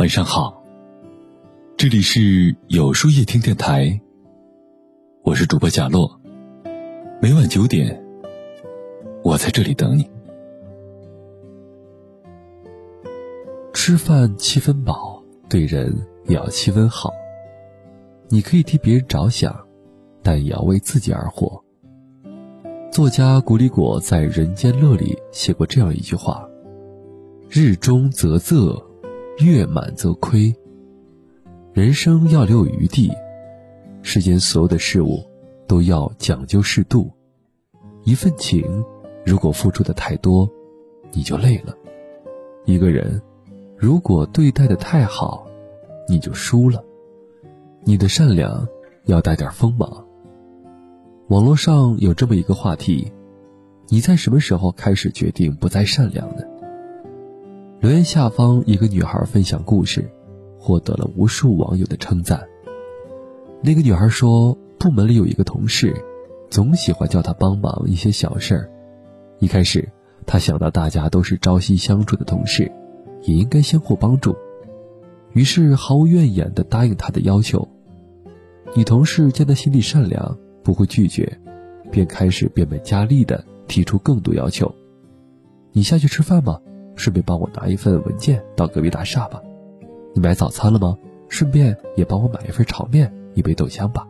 晚上好，这里是有书夜听电台，我是主播贾洛，每晚九点，我在这里等你。吃饭七分饱，对人也要七分好。你可以替别人着想，但也要为自己而活。作家古里果在《人间乐》里写过这样一句话：“日中则仄。”月满则亏。人生要留余地，世间所有的事物都要讲究适度。一份情，如果付出的太多，你就累了；一个人，如果对待的太好，你就输了。你的善良要带点锋芒。网络上有这么一个话题：你在什么时候开始决定不再善良呢？留言下方，一个女孩分享故事，获得了无数网友的称赞。那个女孩说，部门里有一个同事，总喜欢叫她帮忙一些小事儿。一开始，她想到大家都是朝夕相处的同事，也应该相互帮助，于是毫无怨言地答应她的要求。女同事见她心地善良，不会拒绝，便开始变本加厉地提出更多要求：“你下去吃饭吗？”顺便帮我拿一份文件到隔壁大厦吧。你买早餐了吗？顺便也帮我买一份炒面，一杯豆浆吧。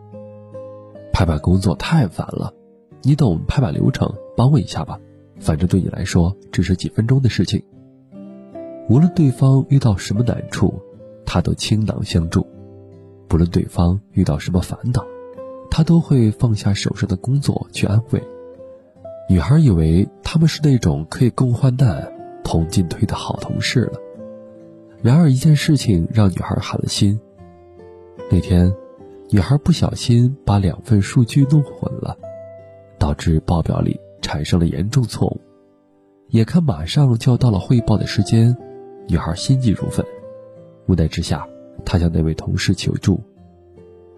拍板工作太烦了，你懂拍板流程，帮我一下吧。反正对你来说只是几分钟的事情。无论对方遇到什么难处，他都倾囊相助；不论对方遇到什么烦恼，他都会放下手上的工作去安慰。女孩以为他们是那种可以共患难。同进退的好同事了。然而一件事情让女孩寒了心。那天，女孩不小心把两份数据弄混了，导致报表里产生了严重错误。眼看马上就要到了汇报的时间，女孩心急如焚。无奈之下，她向那位同事求助。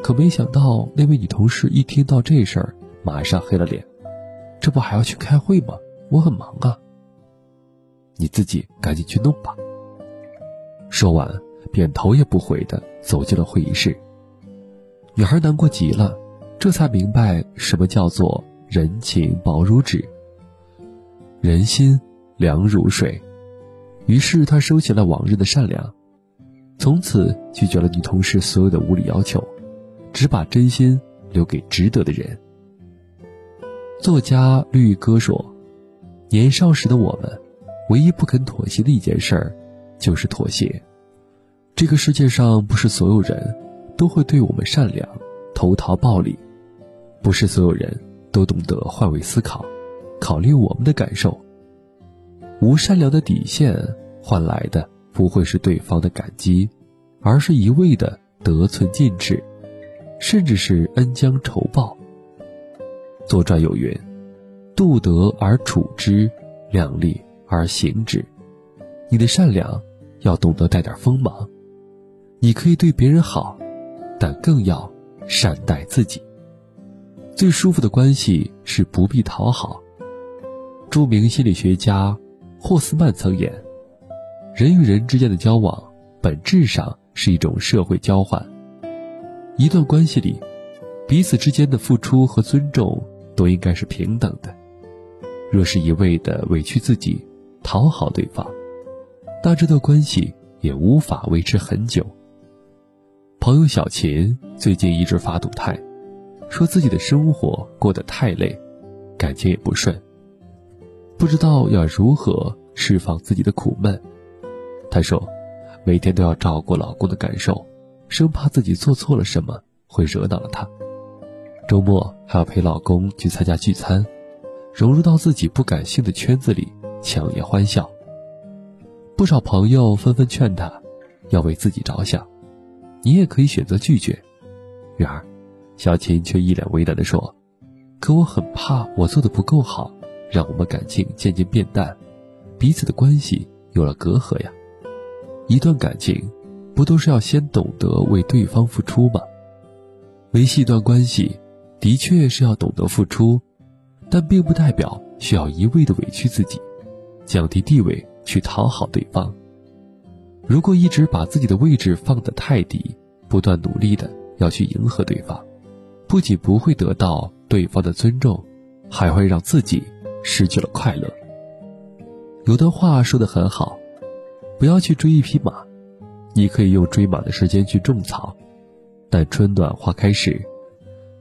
可没想到，那位女同事一听到这事儿，马上黑了脸：“这不还要去开会吗？我很忙啊。”你自己赶紧去弄吧。说完，便头也不回的走进了会议室。女孩难过极了，这才明白什么叫做人情薄如纸，人心凉如水。于是她收起了往日的善良，从此拒绝了女同事所有的无理要求，只把真心留给值得的人。作家绿歌说：“年少时的我们。”唯一不肯妥协的一件事儿，就是妥协。这个世界上不是所有人都会对我们善良、投桃报李，不是所有人都懂得换位思考，考虑我们的感受。无善良的底线换来的不会是对方的感激，而是一味的得寸进尺，甚至是恩将仇报。《左传》有云：“度德而处之，量力。”而行之，你的善良要懂得带点锋芒。你可以对别人好，但更要善待自己。最舒服的关系是不必讨好。著名心理学家霍斯曼曾言：“人与人之间的交往，本质上是一种社会交换。一段关系里，彼此之间的付出和尊重都应该是平等的。若是一味的委屈自己，讨好对方，但这段关系也无法维持很久。朋友小秦最近一直发动态，说自己的生活过得太累，感情也不顺，不知道要如何释放自己的苦闷。她说，每天都要照顾老公的感受，生怕自己做错了什么会惹恼了他。周末还要陪老公去参加聚餐，融入到自己不感性的圈子里。强颜欢笑。不少朋友纷纷劝他，要为自己着想，你也可以选择拒绝。然而，小琴却一脸为难地说：“可我很怕我做的不够好，让我们感情渐渐变淡，彼此的关系有了隔阂呀。一段感情，不都是要先懂得为对方付出吗？维系一段关系，的确是要懂得付出，但并不代表需要一味的委屈自己。”降低地位去讨好对方，如果一直把自己的位置放得太低，不断努力的要去迎合对方，不仅不会得到对方的尊重，还会让自己失去了快乐。有段话说的很好，不要去追一匹马，你可以用追马的时间去种草，但春暖花开时，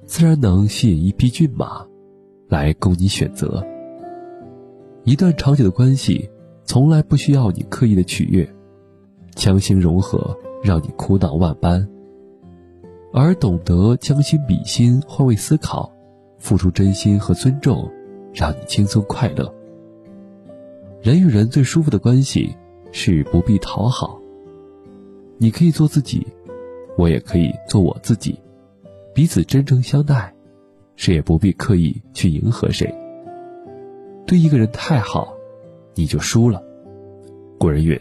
自然能吸引一匹骏马，来供你选择。一段长久的关系，从来不需要你刻意的取悦。强行融合，让你苦恼万般；而懂得将心比心，换位思考，付出真心和尊重，让你轻松快乐。人与人最舒服的关系是不必讨好，你可以做自己，我也可以做我自己，彼此真诚相待，谁也不必刻意去迎合谁。对一个人太好，你就输了。古人云。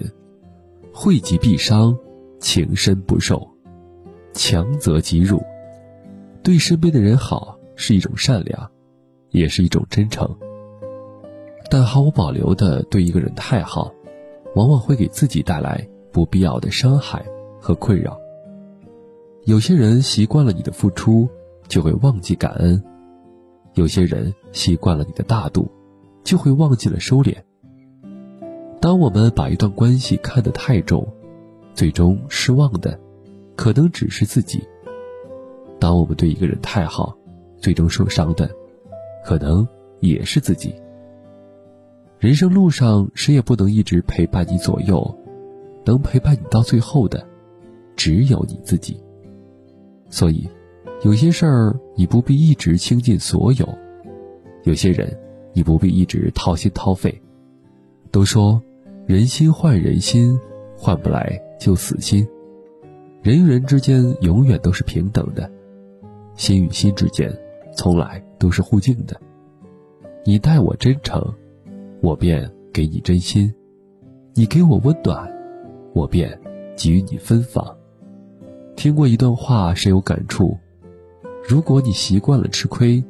惠及必伤，情深不寿，强则即辱。对身边的人好是一种善良，也是一种真诚。但毫无保留的对一个人太好，往往会给自己带来不必要的伤害和困扰。有些人习惯了你的付出，就会忘记感恩；有些人习惯了你的大度，就会忘记了收敛。当我们把一段关系看得太重，最终失望的，可能只是自己；当我们对一个人太好，最终受伤的，可能也是自己。人生路上，谁也不能一直陪伴你左右，能陪伴你到最后的，只有你自己。所以，有些事儿你不必一直倾尽所有，有些人你不必一直掏心掏肺。都说。人心换人心，换不来就死心。人与人之间永远都是平等的，心与心之间从来都是互敬的。你待我真诚，我便给你真心；你给我温暖，我便给予你芬芳。听过一段话，深有感触：如果你习惯了吃亏，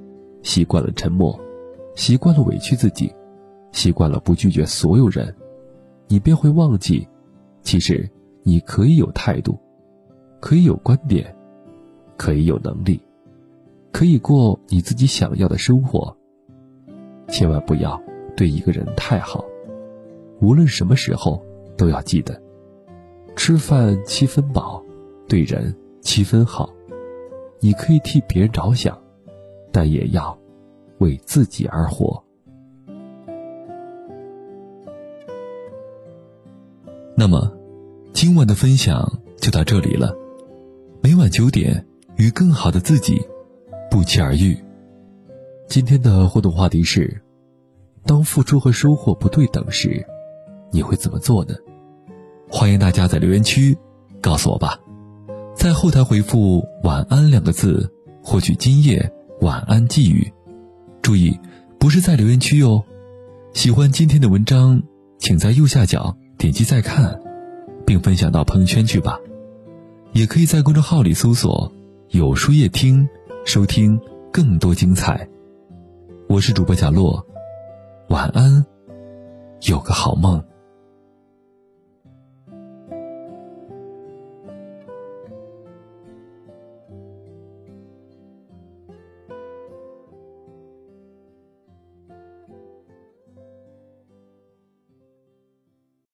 习惯了沉默，习惯了委屈自己，习惯了不拒绝所有人。你便会忘记，其实你可以有态度，可以有观点，可以有能力，可以过你自己想要的生活。千万不要对一个人太好，无论什么时候都要记得，吃饭七分饱，对人七分好。你可以替别人着想，但也要为自己而活。那么，今晚的分享就到这里了。每晚九点，与更好的自己不期而遇。今天的互动话题是：当付出和收获不对等时，你会怎么做呢？欢迎大家在留言区告诉我吧。在后台回复“晚安”两个字，获取今夜晚安寄语。注意，不是在留言区哦。喜欢今天的文章，请在右下角。点击再看，并分享到朋友圈去吧。也可以在公众号里搜索“有书夜听”，收听更多精彩。我是主播贾洛，晚安，有个好梦。